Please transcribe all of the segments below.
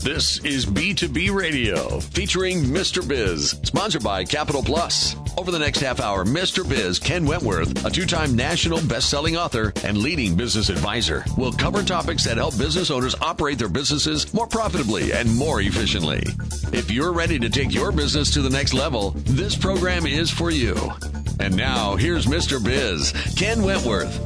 This is B2B Radio featuring Mr. Biz, sponsored by Capital Plus. Over the next half hour, Mr. Biz, Ken Wentworth, a two time national best selling author and leading business advisor, will cover topics that help business owners operate their businesses more profitably and more efficiently. If you're ready to take your business to the next level, this program is for you. And now, here's Mr. Biz, Ken Wentworth.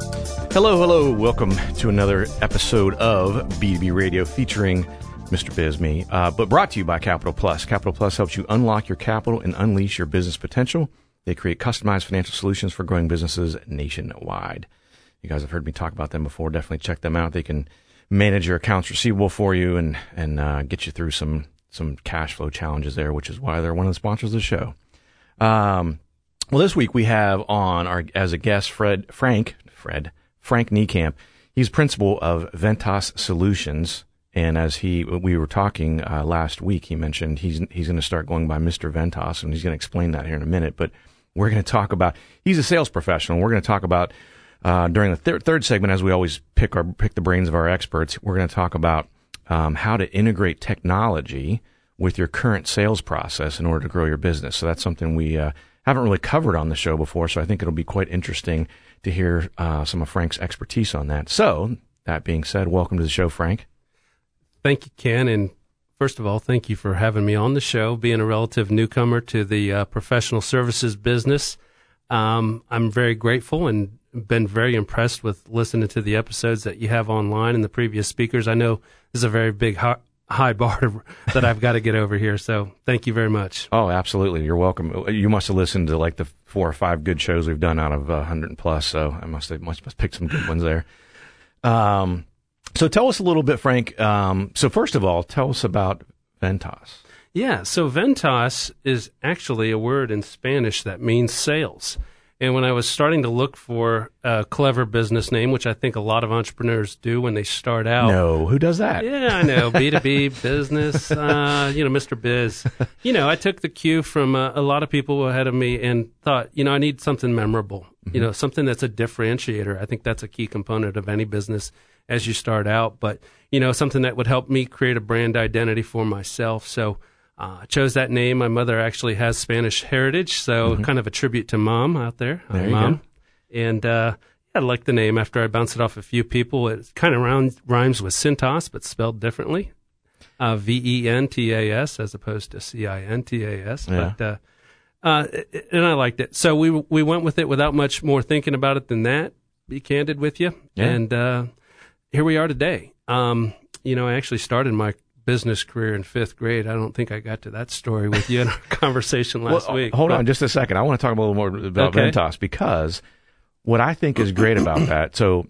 Hello, hello. Welcome to another episode of B2B Radio featuring Mr. Biz, me, uh, but brought to you by Capital Plus. Capital Plus helps you unlock your capital and unleash your business potential. They create customized financial solutions for growing businesses nationwide. You guys have heard me talk about them before. Definitely check them out. They can manage your accounts receivable for you and and uh, get you through some some cash flow challenges there, which is why they're one of the sponsors of the show. Um, well, this week we have on our as a guest Fred Frank Fred Frank Niekamp. He's principal of Ventas Solutions. And as he, we were talking uh, last week, he mentioned he's he's going to start going by Mr. Ventas, and he's going to explain that here in a minute. But we're going to talk about he's a sales professional. We're going to talk about uh, during the thir- third segment, as we always pick our pick the brains of our experts. We're going to talk about um, how to integrate technology with your current sales process in order to grow your business. So that's something we uh, haven't really covered on the show before. So I think it'll be quite interesting to hear uh, some of Frank's expertise on that. So that being said, welcome to the show, Frank. Thank you, Ken. And first of all, thank you for having me on the show, being a relative newcomer to the uh, professional services business. Um, I'm very grateful and been very impressed with listening to the episodes that you have online and the previous speakers. I know this is a very big high bar that I've got to get over here. So thank you very much. Oh, absolutely. You're welcome. You must have listened to like the four or five good shows we've done out of uh, 100 plus. So I must have must have picked some good ones there. Um, so tell us a little bit, Frank. Um, so first of all, tell us about Ventas. Yeah, so Ventas is actually a word in Spanish that means sales. And when I was starting to look for a clever business name, which I think a lot of entrepreneurs do when they start out. No, who does that? Yeah, I know. B2B business, uh, you know, Mr. Biz. You know, I took the cue from uh, a lot of people ahead of me and thought, you know, I need something memorable, mm-hmm. you know, something that's a differentiator. I think that's a key component of any business as you start out, but you know, something that would help me create a brand identity for myself. So uh, I chose that name. My mother actually has Spanish heritage, so mm-hmm. kind of a tribute to mom out there. There you mom. go. And uh, I like the name after I bounced it off a few people. It kind of round, rhymes with Cintas, but spelled differently. Uh, v E N T A S as opposed to C I N T A S. Yeah. But uh, uh, and I liked it. So we we went with it without much more thinking about it than that. Be candid with you, yeah. and uh, here we are today. Um, you know, I actually started my business career in fifth grade. I don't think I got to that story with you in our conversation last well, week. Hold but, on just a second. I want to talk a little more about okay. Ventas because what I think is great about that. So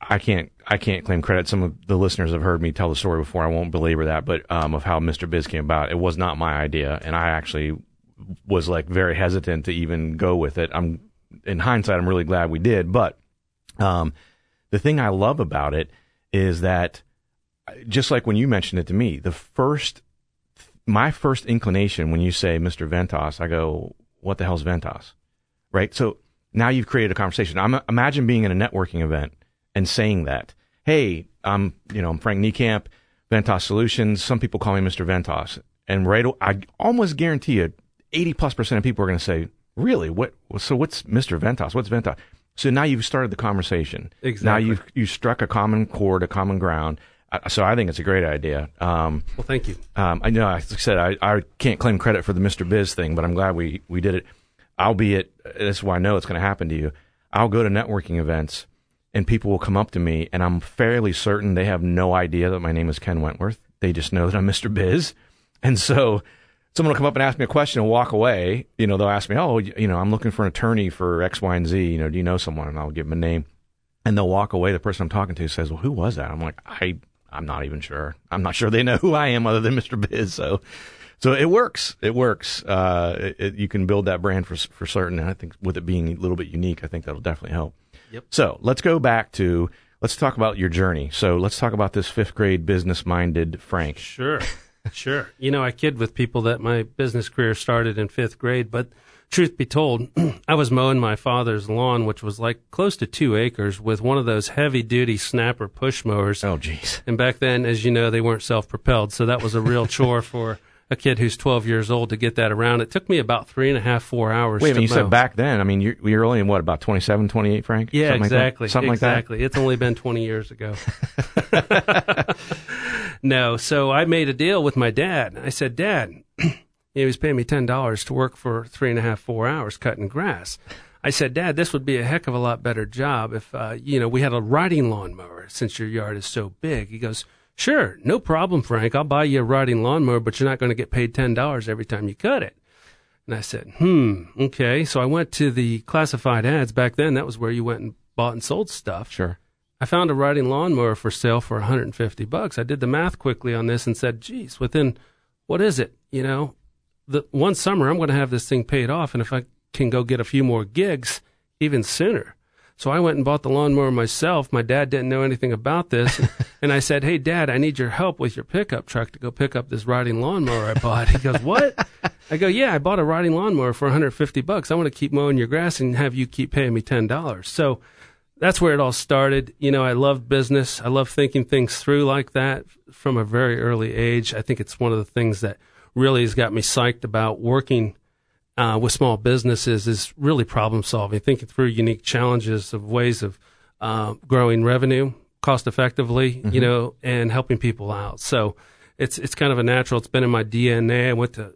I can't I can't claim credit. Some of the listeners have heard me tell the story before. I won't belabor that, but um, of how Mr. Biz came about. It was not my idea, and I actually was like very hesitant to even go with it. I'm in hindsight, I'm really glad we did, but um, the thing I love about it is that just like when you mentioned it to me, the first, my first inclination when you say Mr. Ventos, I go, what the hell's Ventos? Right. So now you've created a conversation. I'm, imagine being in a networking event and saying that, Hey, I'm, you know, I'm Frank Niekamp, Ventas Solutions. Some people call me Mr. Ventos. And right, I almost guarantee you 80 plus percent of people are going to say, really? What, so what's Mr. Ventos? What's Ventas? So now you've started the conversation. Exactly. Now you've you struck a common chord, a common ground. So I think it's a great idea. Um, well, thank you. Um, I know, like I said, I, I can't claim credit for the Mr. Biz thing, but I'm glad we, we did it. Albeit, that's why I know it's going to happen to you. I'll go to networking events and people will come up to me and I'm fairly certain they have no idea that my name is Ken Wentworth. They just know that I'm Mr. Biz. And so someone will come up and ask me a question and walk away. You know, they'll ask me, oh, you know, I'm looking for an attorney for X, Y, and Z. You know, do you know someone? And I'll give them a name. And they'll walk away. The person I'm talking to says, well, who was that? I'm like, I, I'm not even sure. I'm not sure they know who I am other than Mr. Biz. So, so it works. It works. Uh, it, it, you can build that brand for, for certain. And I think with it being a little bit unique, I think that'll definitely help. Yep. So let's go back to, let's talk about your journey. So let's talk about this fifth grade business minded Frank. Sure. Sure. You know, I kid with people that my business career started in fifth grade, but truth be told, I was mowing my father's lawn, which was like close to two acres, with one of those heavy duty snapper push mowers. Oh, jeez. And back then, as you know, they weren't self propelled. So that was a real chore for a kid who's 12 years old to get that around. It took me about three and a half, four hours. Wait minute, you mow. said back then. I mean, you're, you're only, in what, about 27, 28, Frank? Yeah, Something like that? exactly. Something exactly. It's only been 20 years ago. no, so I made a deal with my dad. I said, Dad, he was paying me $10 to work for three and a half, four hours cutting grass. I said, Dad, this would be a heck of a lot better job if, uh, you know, we had a riding lawnmower since your yard is so big. He goes, Sure, no problem, Frank. I'll buy you a riding lawnmower, but you're not going to get paid $10 every time you cut it. And I said, hmm, okay. So I went to the classified ads. Back then, that was where you went and bought and sold stuff. Sure. I found a riding lawnmower for sale for 150 bucks. I did the math quickly on this and said, geez, within, what is it? You know, the one summer I'm going to have this thing paid off. And if I can go get a few more gigs, even sooner. So I went and bought the lawnmower myself. My dad didn't know anything about this. and I said, Hey, dad, I need your help with your pickup truck to go pick up this riding lawnmower I bought. He goes, What? I go, Yeah, I bought a riding lawnmower for 150 bucks. I want to keep mowing your grass and have you keep paying me $10. So that's where it all started. You know, I love business. I love thinking things through like that from a very early age. I think it's one of the things that really has got me psyched about working uh, with small businesses is really problem solving, thinking through unique challenges of ways of uh, growing revenue cost effectively, you know, and helping people out. So it's it's kind of a natural. It's been in my DNA. I went to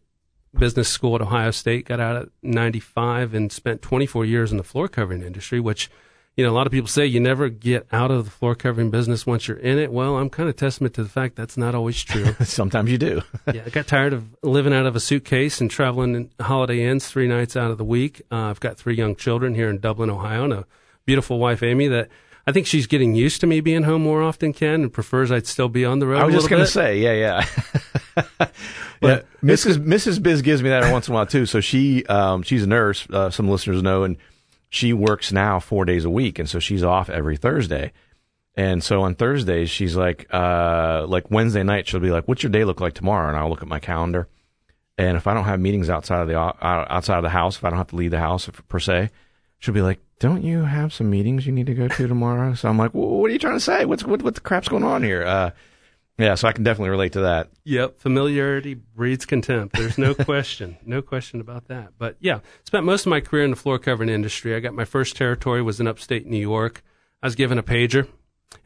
business school at Ohio State, got out at 95 and spent 24 years in the floor covering industry, which, you know, a lot of people say you never get out of the floor covering business once you're in it. Well, I'm kind of testament to the fact that's not always true. Sometimes you do. yeah, I got tired of living out of a suitcase and traveling in Holiday Inns three nights out of the week. Uh, I've got three young children here in Dublin, Ohio, and a beautiful wife, Amy, that I think she's getting used to me being home more often, Ken, and prefers I'd still be on the road. I was just going to say, yeah, yeah. yeah, Mrs. Mrs. Biz gives me that once in a while too. So she, um, she's a nurse. Uh, some listeners know, and she works now four days a week, and so she's off every Thursday. And so on Thursdays, she's like, uh, like Wednesday night, she'll be like, "What's your day look like tomorrow?" And I'll look at my calendar, and if I don't have meetings outside of the outside of the house, if I don't have to leave the house per se, she'll be like, "Don't you have some meetings you need to go to tomorrow?" So I'm like, "What are you trying to say? What's what, what the crap's going on here?" Uh, yeah, so I can definitely relate to that. Yep, familiarity breeds contempt. There's no question, no question about that. But yeah, spent most of my career in the floor covering industry. I got my first territory was in upstate New York. I was given a pager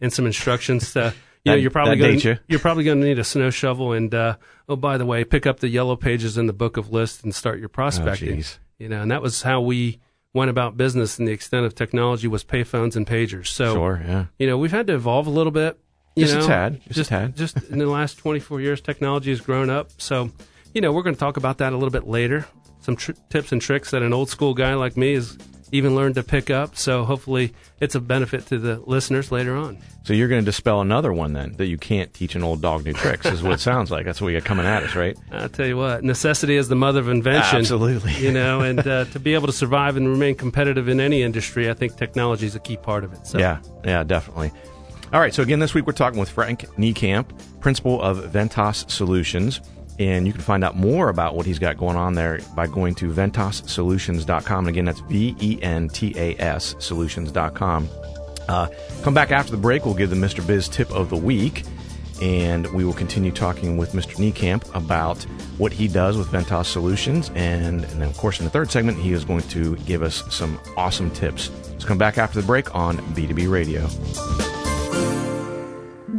and some instructions to. You know, That- you're probably going you. you're probably going to need a snow shovel and uh, oh by the way, pick up the yellow pages in the book of lists and start your prospecting. jeez. you know, and that was how we went about business. And the extent of technology was payphones and pagers. So Sure, yeah. you know, we've had to evolve a little bit. You Just a tad, just a just tad. just in the last 24 years, technology has grown up. So, you know, we're going to talk about that a little bit later. Some tr- tips and tricks that an old school guy like me has even learned to pick up. So, hopefully, it's a benefit to the listeners later on. So you're going to dispel another one then that you can't teach an old dog new tricks is what it sounds like. That's what you got coming at us, right? I'll tell you what, necessity is the mother of invention. Absolutely. You know, and uh, to be able to survive and remain competitive in any industry, I think technology is a key part of it. So, Yeah, yeah, definitely. All right, so again, this week we're talking with Frank Niekamp, principal of Ventas Solutions. And you can find out more about what he's got going on there by going to ventas.solutions.com. And again, that's V E N T A S solutions.com. Uh, come back after the break. We'll give the Mr. Biz tip of the week. And we will continue talking with Mr. Niekamp about what he does with Ventas Solutions. And, and then, of course, in the third segment, he is going to give us some awesome tips. So come back after the break on B2B Radio.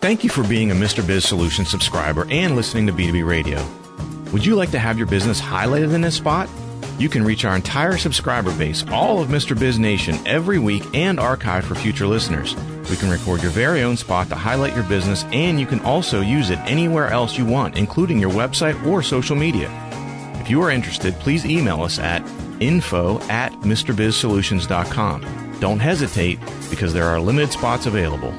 Thank you for being a Mr. Biz Solution subscriber and listening to B2B Radio. Would you like to have your business highlighted in this spot? You can reach our entire subscriber base, all of Mr. Biz Nation, every week and archive for future listeners. We can record your very own spot to highlight your business, and you can also use it anywhere else you want, including your website or social media. If you are interested, please email us at info at MrBizSolutions.com. Don't hesitate because there are limited spots available.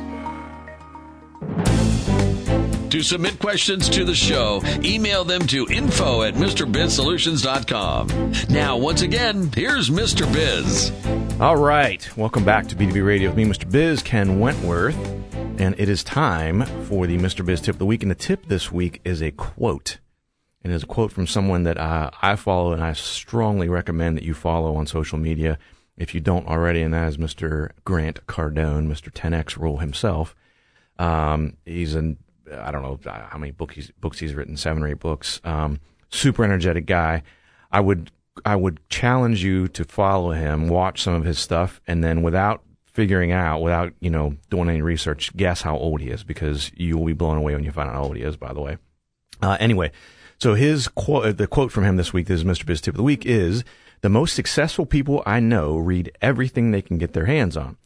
To submit questions to the show, email them to info at MrBizSolutions.com. Now, once again, here's Mr. Biz. All right. Welcome back to B2B Radio with me, Mr. Biz, Ken Wentworth. And it is time for the Mr. Biz tip of the week. And the tip this week is a quote. And it's a quote from someone that uh, I follow and I strongly recommend that you follow on social media if you don't already. And that is Mr. Grant Cardone, Mr. 10X Rule himself. Um, he's an I don't know how many books he's, books he's written, seven or eight books. Um, super energetic guy. I would I would challenge you to follow him, watch some of his stuff, and then without figuring out, without you know doing any research, guess how old he is because you will be blown away when you find out how old he is. By the way. Uh, anyway, so his quote, the quote from him this week, this is Mr. Biz Tip of the Week, is the most successful people I know read everything they can get their hands on.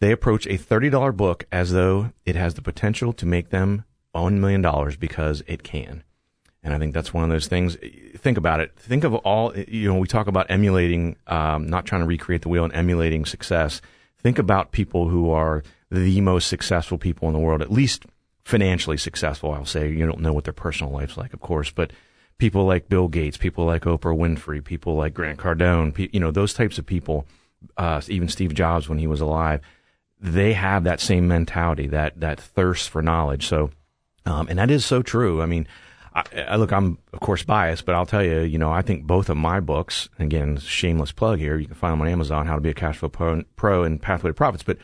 They approach a $30 book as though it has the potential to make them $1 million because it can. And I think that's one of those things. Think about it. Think of all, you know, we talk about emulating, um, not trying to recreate the wheel and emulating success. Think about people who are the most successful people in the world, at least financially successful. I'll say you don't know what their personal life's like, of course, but people like Bill Gates, people like Oprah Winfrey, people like Grant Cardone, you know, those types of people, uh, even Steve Jobs when he was alive, they have that same mentality, that, that thirst for knowledge. So, um, and that is so true. I mean, I, I, look, I'm of course biased, but I'll tell you, you know, I think both of my books, again, shameless plug here, you can find them on Amazon, How to Be a Cash Flow Pro, Pro and Pathway to Profits, but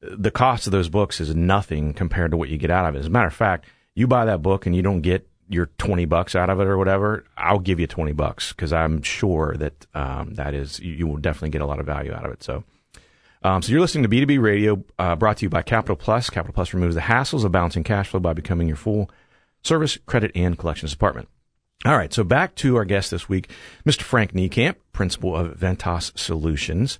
the cost of those books is nothing compared to what you get out of it. As a matter of fact, you buy that book and you don't get your 20 bucks out of it or whatever, I'll give you 20 bucks because I'm sure that um, that is, you, you, will definitely get a lot of value out of it. So, um, so you're listening to B2B Radio, uh, brought to you by Capital Plus. Capital Plus removes the hassles of balancing cash flow by becoming your full service, credit, and collections department. All right, so back to our guest this week, Mr. Frank Niekamp, principal of Ventas Solutions.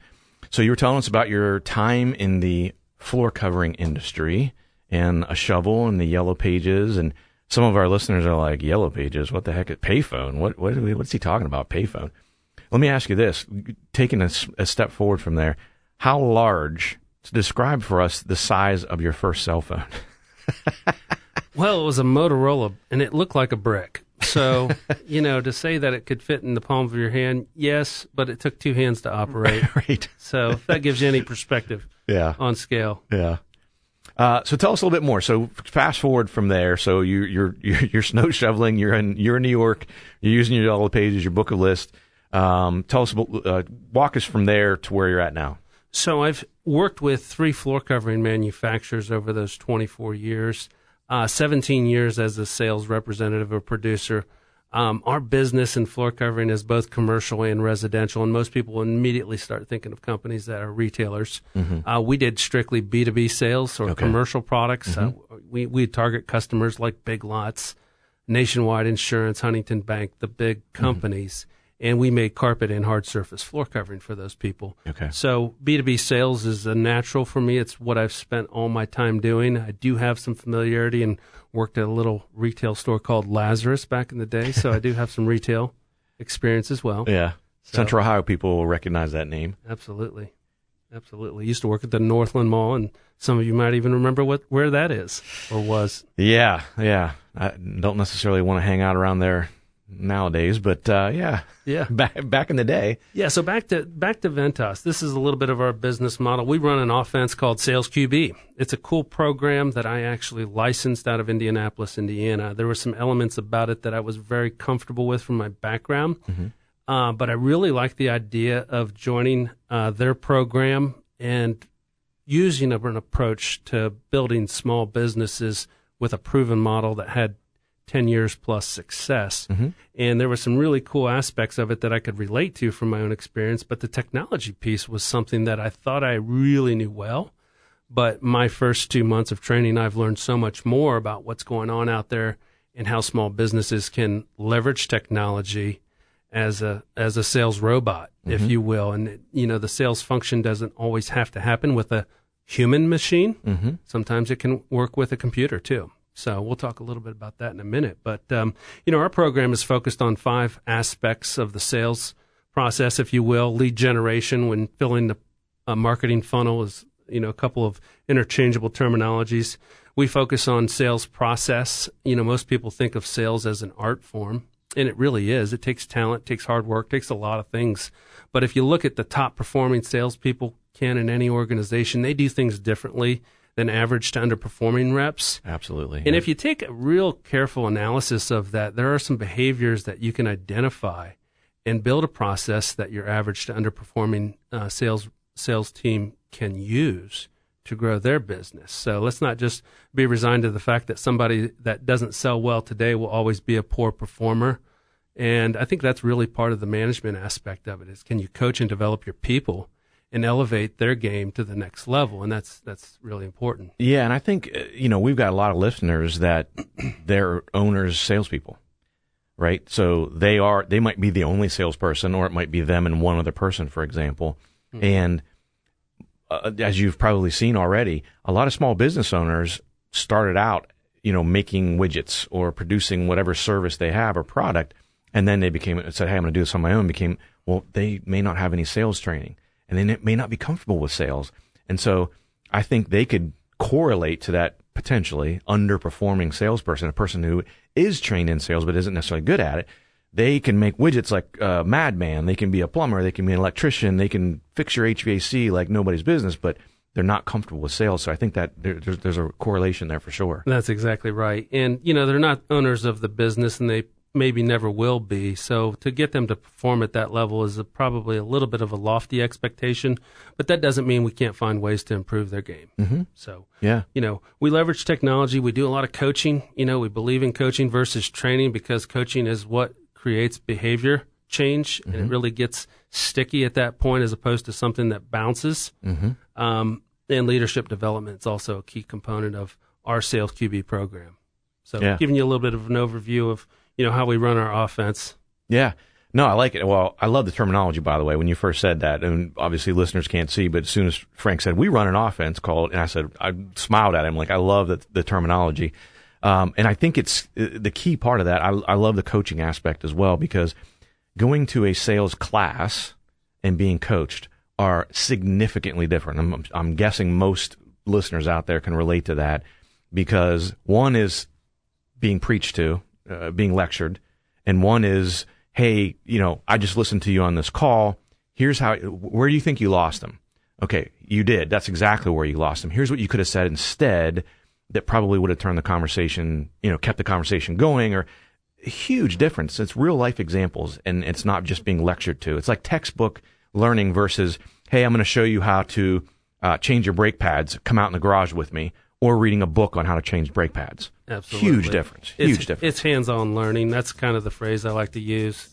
So you were telling us about your time in the floor covering industry and a shovel and the yellow pages and some of our listeners are like yellow pages what the heck is payphone what, what what's he talking about payphone let me ask you this taking a, a step forward from there how large, to describe for us the size of your first cell phone. well, it was a Motorola and it looked like a brick. So, you know, to say that it could fit in the palm of your hand, yes, but it took two hands to operate. right. So, if that gives you any perspective yeah. on scale. Yeah. Uh, so tell us a little bit more. So fast forward from there. So you, you're, you're you're snow shoveling. You're in you're in New York. You're using your yellow pages, your book of list. Um, tell us about, uh, walk us from there to where you're at now. So I've worked with three floor covering manufacturers over those 24 years, uh, 17 years as a sales representative or producer. Um, our business in floor covering is both commercial and residential, and most people immediately start thinking of companies that are retailers. Mm-hmm. Uh, we did strictly B2B sales or okay. commercial products. Mm-hmm. Uh, we, we target customers like Big Lots, Nationwide Insurance, Huntington Bank, the big mm-hmm. companies. Mm-hmm and we make carpet and hard surface floor covering for those people. Okay. So B2B sales is a natural for me. It's what I've spent all my time doing. I do have some familiarity and worked at a little retail store called Lazarus back in the day, so I do have some retail experience as well. Yeah. So, Central Ohio people will recognize that name. Absolutely. Absolutely. Used to work at the Northland Mall, and some of you might even remember what where that is or was. Yeah, yeah. I don't necessarily want to hang out around there nowadays, but uh, yeah, yeah, back back in the day. Yeah, so back to back to Ventas. This is a little bit of our business model. We run an offense called Sales QB. It's a cool program that I actually licensed out of Indianapolis, Indiana. There were some elements about it that I was very comfortable with from my background, mm-hmm. uh, but I really like the idea of joining uh, their program and using an approach to building small businesses with a proven model that had 10 years plus success. Mm-hmm. And there were some really cool aspects of it that I could relate to from my own experience. But the technology piece was something that I thought I really knew well. But my first two months of training, I've learned so much more about what's going on out there and how small businesses can leverage technology as a as a sales robot, mm-hmm. if you will. And you know, the sales function doesn't always have to happen with a human machine. Mm-hmm. Sometimes it can work with a computer too. So we'll talk a little bit about that in a minute. But um, you know, our program is focused on five aspects of the sales process, if you will, lead generation when filling the uh, marketing funnel is you know a couple of interchangeable terminologies. We focus on sales process. You know, most people think of sales as an art form, and it really is. It takes talent, takes hard work, takes a lot of things. But if you look at the top performing salespeople can in any organization, they do things differently than average to underperforming reps. Absolutely. And yeah. if you take a real careful analysis of that, there are some behaviors that you can identify and build a process that your average to underperforming uh, sales sales team can use to grow their business. So let's not just be resigned to the fact that somebody that doesn't sell well today will always be a poor performer. And I think that's really part of the management aspect of it is can you coach and develop your people and elevate their game to the next level and that's that's really important. Yeah, and I think uh, you know, we've got a lot of listeners that they're owners salespeople. Right? So they are they might be the only salesperson or it might be them and one other person for example. Mm-hmm. And uh, as you've probably seen already, a lot of small business owners started out, you know, making widgets or producing whatever service they have or product, and then they became and said, "Hey, I'm going to do this on my own." Became well, they may not have any sales training, and they may not be comfortable with sales, and so I think they could correlate to that potentially underperforming salesperson, a person who is trained in sales but isn't necessarily good at it they can make widgets like uh, Madman. They can be a plumber. They can be an electrician. They can fix your HVAC like nobody's business, but they're not comfortable with sales. So I think that there, there's, there's a correlation there for sure. That's exactly right. And, you know, they're not owners of the business and they maybe never will be. So to get them to perform at that level is a, probably a little bit of a lofty expectation, but that doesn't mean we can't find ways to improve their game. Mm-hmm. So, yeah, you know, we leverage technology. We do a lot of coaching. You know, we believe in coaching versus training because coaching is what creates behavior change mm-hmm. and it mm-hmm. really gets sticky at that point as opposed to something that bounces. Mm-hmm. Um, and leadership development is also a key component of our sales QB program. So yeah. giving you a little bit of an overview of, you know, how we run our offense. Yeah. No, I like it. Well, I love the terminology, by the way, when you first said that. And obviously listeners can't see, but as soon as Frank said, we run an offense called, and I said, I smiled at him like, I love the, the terminology. Um, and I think it's uh, the key part of that. I, I love the coaching aspect as well because going to a sales class and being coached are significantly different. I'm, I'm guessing most listeners out there can relate to that because one is being preached to, uh, being lectured, and one is, hey, you know, I just listened to you on this call. Here's how, where do you think you lost them? Okay, you did. That's exactly where you lost them. Here's what you could have said instead that probably would have turned the conversation, you know, kept the conversation going or huge difference. It's real life examples and it's not just being lectured to. It's like textbook learning versus, hey, I'm going to show you how to uh, change your brake pads. Come out in the garage with me. Or reading a book on how to change brake pads. Absolutely. Huge difference. Huge difference. It's hands on learning. That's kind of the phrase I like to use,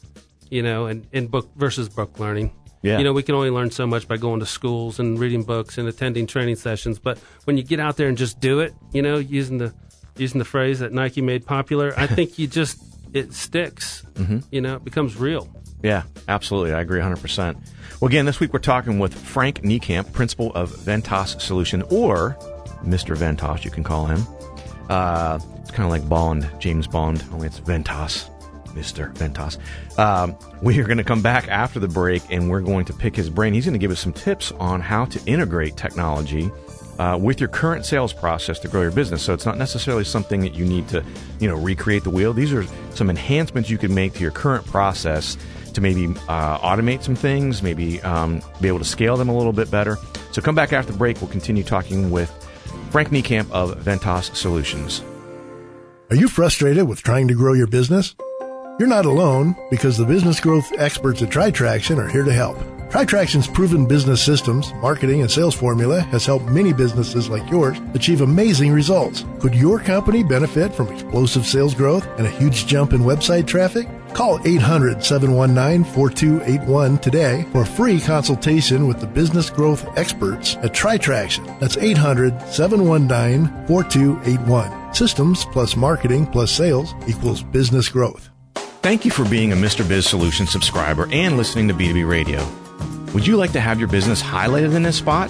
you know, and in book versus book learning. Yeah. You know, we can only learn so much by going to schools and reading books and attending training sessions. But when you get out there and just do it, you know, using the using the phrase that Nike made popular, I think you just it sticks. Mm-hmm. You know, it becomes real. Yeah, absolutely. I agree 100%. Well, again, this week we're talking with Frank Niekamp, principal of Ventas Solution, or Mr. Ventos, you can call him. Uh, it's kind of like Bond, James Bond, only it's Ventos, Mr. Ventos. Um, we are going to come back after the break and we're going to pick his brain. He's going to give us some tips on how to integrate technology uh, with your current sales process to grow your business. So it's not necessarily something that you need to, you know, recreate the wheel. These are some enhancements you can make to your current process to maybe uh, automate some things, maybe um, be able to scale them a little bit better. So come back after the break. We'll continue talking with Frank Niekamp of Ventas Solutions. Are you frustrated with trying to grow your business? You're not alone because the business growth experts at TriTraction are here to help. TriTraction's proven business systems, marketing, and sales formula has helped many businesses like yours achieve amazing results. Could your company benefit from explosive sales growth and a huge jump in website traffic? Call 800 719 4281 today for a free consultation with the business growth experts at TriTraction. That's 800 719 4281. Systems plus marketing plus sales equals business growth. Thank you for being a Mr. Biz Solutions subscriber and listening to B2B Radio. Would you like to have your business highlighted in this spot?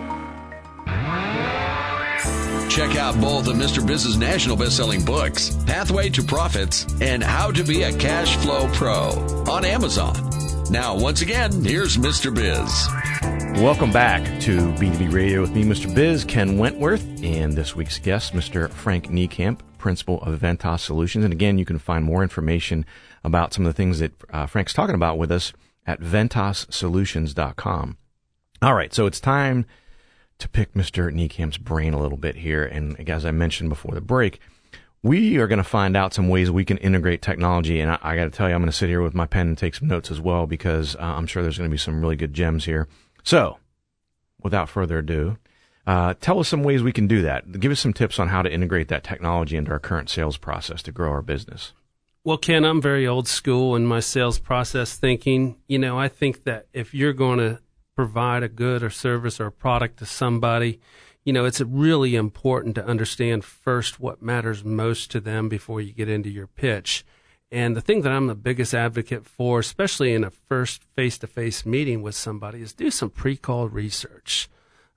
Check out both of Mr. Biz's national best-selling books, Pathway to Profits and How to Be a Cash Flow Pro on Amazon. Now, once again, here's Mr. Biz. Welcome back to B2B Radio with me, Mr. Biz, Ken Wentworth, and this week's guest, Mr. Frank Niekamp, principal of Ventas Solutions. And again, you can find more information about some of the things that uh, Frank's talking about with us at ventassolutions.com. All right, so it's time to pick Mr. Niekamp's brain a little bit here. And as I mentioned before the break, we are going to find out some ways we can integrate technology. And I, I got to tell you, I'm going to sit here with my pen and take some notes as well because uh, I'm sure there's going to be some really good gems here. So, without further ado, uh, tell us some ways we can do that. Give us some tips on how to integrate that technology into our current sales process to grow our business. Well, Ken, I'm very old school in my sales process thinking. You know, I think that if you're going to provide a good or service or a product to somebody, you know, it's really important to understand first what matters most to them before you get into your pitch. And the thing that I'm the biggest advocate for, especially in a first face to face meeting with somebody, is do some pre call research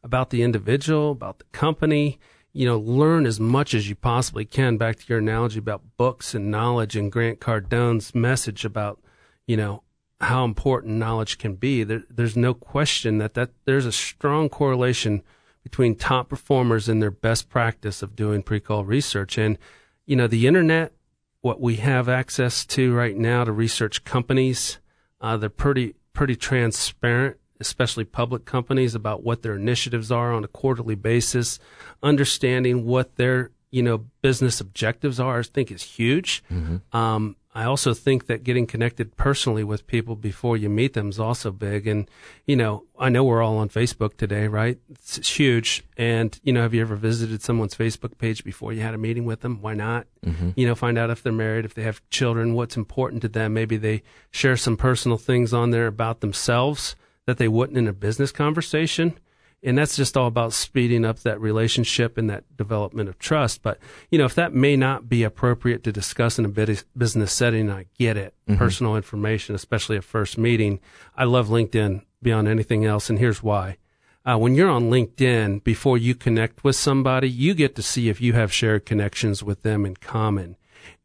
about the individual, about the company. You know, learn as much as you possibly can. Back to your analogy about books and knowledge and Grant Cardone's message about, you know, how important knowledge can be. There, there's no question that, that there's a strong correlation between top performers and their best practice of doing pre-call research. And, you know, the internet, what we have access to right now to research companies, uh, they're pretty, pretty transparent, especially public companies about what their initiatives are on a quarterly basis, understanding what their, you know, business objectives are, I think is huge. Mm-hmm. Um, I also think that getting connected personally with people before you meet them is also big. And, you know, I know we're all on Facebook today, right? It's, it's huge. And, you know, have you ever visited someone's Facebook page before you had a meeting with them? Why not? Mm-hmm. You know, find out if they're married, if they have children, what's important to them. Maybe they share some personal things on there about themselves that they wouldn't in a business conversation and that's just all about speeding up that relationship and that development of trust. But you know, if that may not be appropriate to discuss in a business setting, I get it. Mm-hmm. Personal information, especially a first meeting. I love LinkedIn beyond anything else, and here's why. Uh, when you're on LinkedIn, before you connect with somebody, you get to see if you have shared connections with them in common.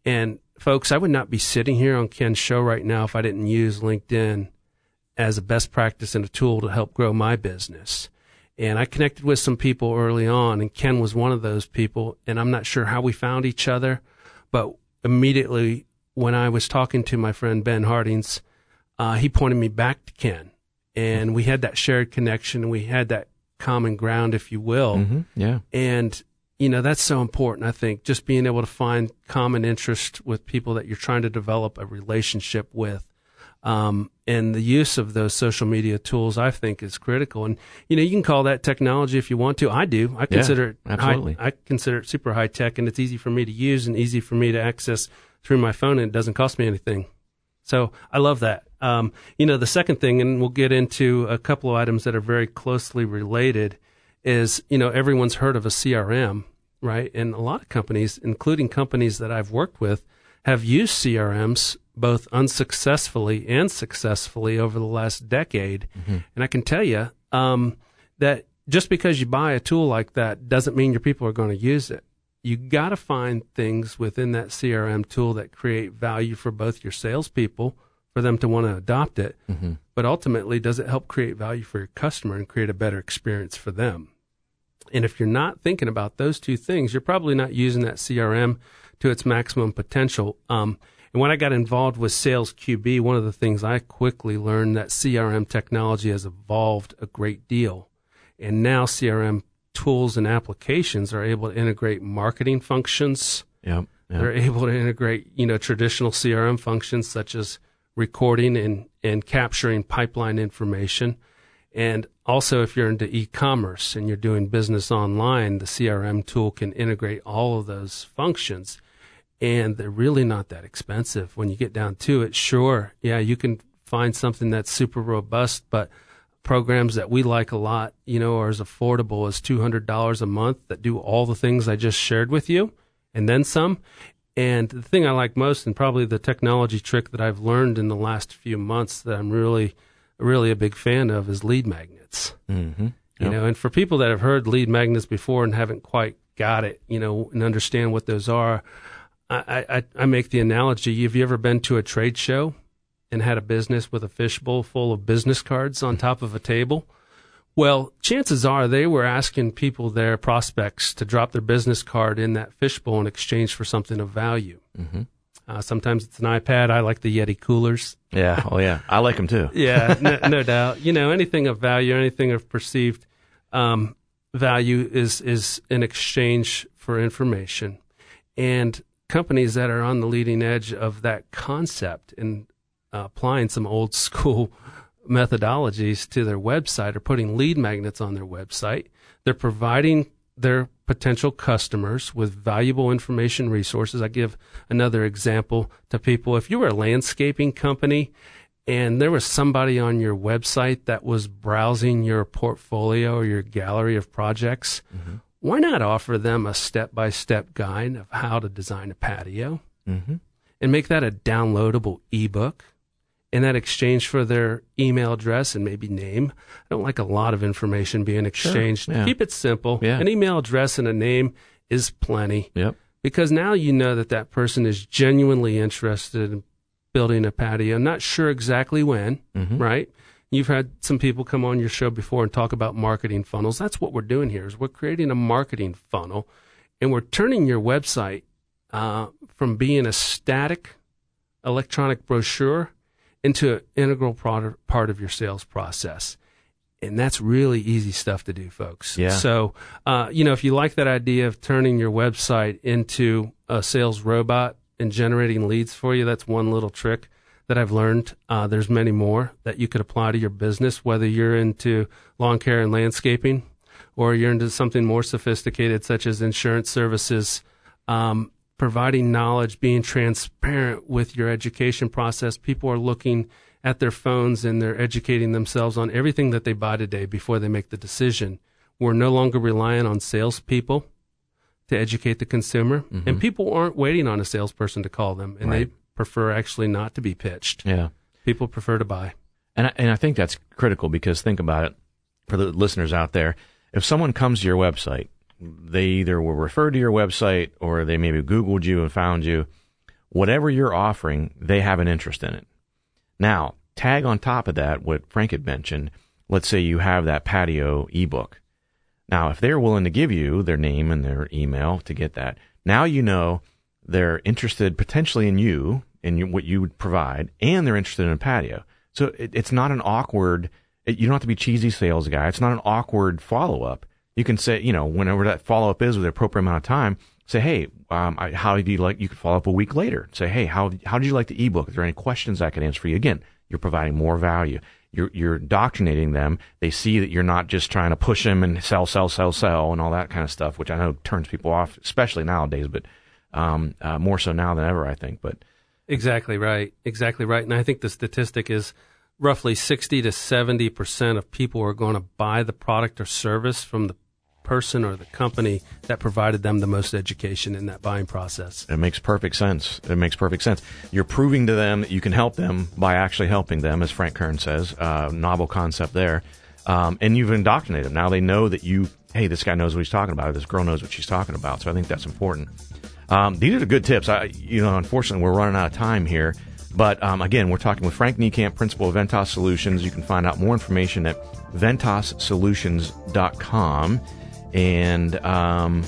And folks, I would not be sitting here on Ken's show right now if I didn't use LinkedIn as a best practice and a tool to help grow my business. And I connected with some people early on, and Ken was one of those people. And I'm not sure how we found each other, but immediately when I was talking to my friend Ben Hardings, uh, he pointed me back to Ken. And we had that shared connection. We had that common ground, if you will. Mm-hmm. Yeah. And, you know, that's so important, I think, just being able to find common interest with people that you're trying to develop a relationship with. Um, and the use of those social media tools, I think, is critical. And you know, you can call that technology if you want to. I do. I consider yeah, it absolutely. High, I consider it super high tech, and it's easy for me to use and easy for me to access through my phone, and it doesn't cost me anything. So I love that. Um, you know, the second thing, and we'll get into a couple of items that are very closely related, is you know everyone's heard of a CRM, right? And a lot of companies, including companies that I've worked with, have used CRMs both unsuccessfully and successfully over the last decade. Mm-hmm. And I can tell you um, that just because you buy a tool like that doesn't mean your people are going to use it. You got to find things within that CRM tool that create value for both your salespeople, for them to want to adopt it, mm-hmm. but ultimately, does it help create value for your customer and create a better experience for them? And if you're not thinking about those two things, you're probably not using that CRM to its maximum potential. Um, and when I got involved with Sales QB, one of the things I quickly learned that CRM technology has evolved a great deal. And now CRM tools and applications are able to integrate marketing functions. Yep, yep. They're able to integrate, you know, traditional CRM functions such as recording and, and capturing pipeline information. And also, if you're into e-commerce and you're doing business online, the CRM tool can integrate all of those functions and they're really not that expensive when you get down to it. Sure, yeah, you can find something that's super robust, but programs that we like a lot, you know, are as affordable as $200 a month that do all the things I just shared with you and then some. And the thing I like most, and probably the technology trick that I've learned in the last few months that I'm really, really a big fan of, is lead magnets. Mm-hmm. You know, and for people that have heard lead magnets before and haven't quite got it, you know, and understand what those are, I, I, I make the analogy: Have you ever been to a trade show and had a business with a fishbowl full of business cards on top of a table? Well, chances are they were asking people, their prospects, to drop their business card in that fishbowl in exchange for something of value. Mm-hmm. Uh, sometimes it's an iPad. I like the Yeti coolers. Yeah. Oh, yeah. I like them too. yeah, no, no doubt. You know, anything of value, anything of perceived um, value is is in exchange for information, and companies that are on the leading edge of that concept and uh, applying some old school methodologies to their website are putting lead magnets on their website. They're providing their potential customers with valuable information resources. I give another example to people. If you were a landscaping company and there was somebody on your website that was browsing your portfolio or your gallery of projects, mm-hmm. Why not offer them a step by step guide of how to design a patio mm-hmm. and make that a downloadable ebook? in that exchange for their email address and maybe name. I don't like a lot of information being exchanged. Sure, yeah. Keep it simple. Yeah. An email address and a name is plenty. Yep. Because now you know that that person is genuinely interested in building a patio. I'm Not sure exactly when, mm-hmm. right? You've had some people come on your show before and talk about marketing funnels. That's what we're doing here. Is we're creating a marketing funnel, and we're turning your website uh, from being a static electronic brochure into an integral part, part of your sales process. And that's really easy stuff to do, folks. Yeah. So, uh, you know, if you like that idea of turning your website into a sales robot and generating leads for you, that's one little trick that I've learned. Uh, there's many more that you could apply to your business, whether you're into lawn care and landscaping or you're into something more sophisticated, such as insurance services. Um, providing knowledge, being transparent with your education process. People are looking at their phones and they're educating themselves on everything that they buy today before they make the decision. We're no longer relying on salespeople to educate the consumer, mm-hmm. and people aren't waiting on a salesperson to call them, and right. Prefer actually not to be pitched. Yeah, people prefer to buy, and I, and I think that's critical because think about it for the listeners out there. If someone comes to your website they either were referred to your website or they maybe Googled you and found you. Whatever you're offering, they have an interest in it. Now, tag on top of that what Frank had mentioned. Let's say you have that patio ebook. Now, if they're willing to give you their name and their email to get that, now you know they're interested potentially in you and what you would provide, and they're interested in a patio. So it, it's not an awkward. It, you don't have to be cheesy sales guy. It's not an awkward follow up you can say, you know, whenever that follow up is with the appropriate amount of time, say, hey, um, I, how do you like? You could follow up a week later. Say, hey, how how did you like the ebook? Is there any questions I can answer for you? Again, you're providing more value. You're you're indoctrinating them. They see that you're not just trying to push them and sell, sell, sell, sell, and all that kind of stuff, which I know turns people off, especially nowadays, but um, uh, more so now than ever, I think. But exactly right, exactly right. And I think the statistic is roughly 60 to 70 percent of people are going to buy the product or service from the person or the company that provided them the most education in that buying process. It makes perfect sense. It makes perfect sense. You're proving to them that you can help them by actually helping them, as Frank Kern says. Uh, novel concept there. Um, and you've indoctrinated them. Now they know that you, hey, this guy knows what he's talking about, or this girl knows what she's talking about. So I think that's important. Um, these are the good tips. I, you know, unfortunately, we're running out of time here. But um, again, we're talking with Frank Niekamp, principal of Ventas Solutions. You can find out more information at ventossolutions.com. And um,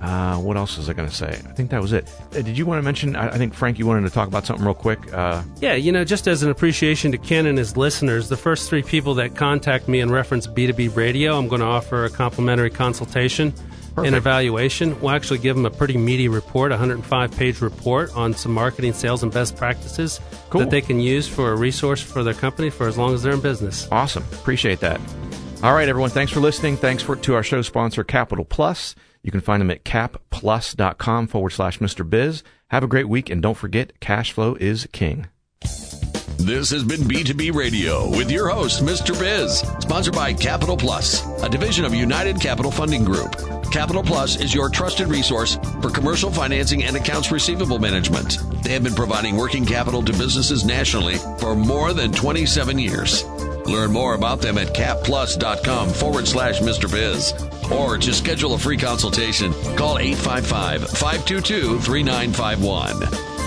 uh, what else was I going to say? I think that was it. Uh, did you want to mention? I, I, think Frank, you wanted to talk about something real quick. Uh, yeah, you know, just as an appreciation to Ken and his listeners, the first three people that contact me and reference B2B Radio, I'm going to offer a complimentary consultation Perfect. and evaluation. We'll actually give them a pretty meaty report, a 105 page report on some marketing, sales, and best practices cool. that they can use for a resource for their company for as long as they're in business. Awesome. Appreciate that. All right, everyone. Thanks for listening. Thanks for, to our show sponsor, Capital Plus. You can find them at capplus.com forward slash Mr. Biz. Have a great week, and don't forget, cash flow is king. This has been B2B Radio with your host, Mr. Biz, sponsored by Capital Plus, a division of United Capital Funding Group. Capital Plus is your trusted resource for commercial financing and accounts receivable management. They have been providing working capital to businesses nationally for more than 27 years. Learn more about them at capplus.com forward slash Mr. Biz. Or to schedule a free consultation, call 855 522 3951.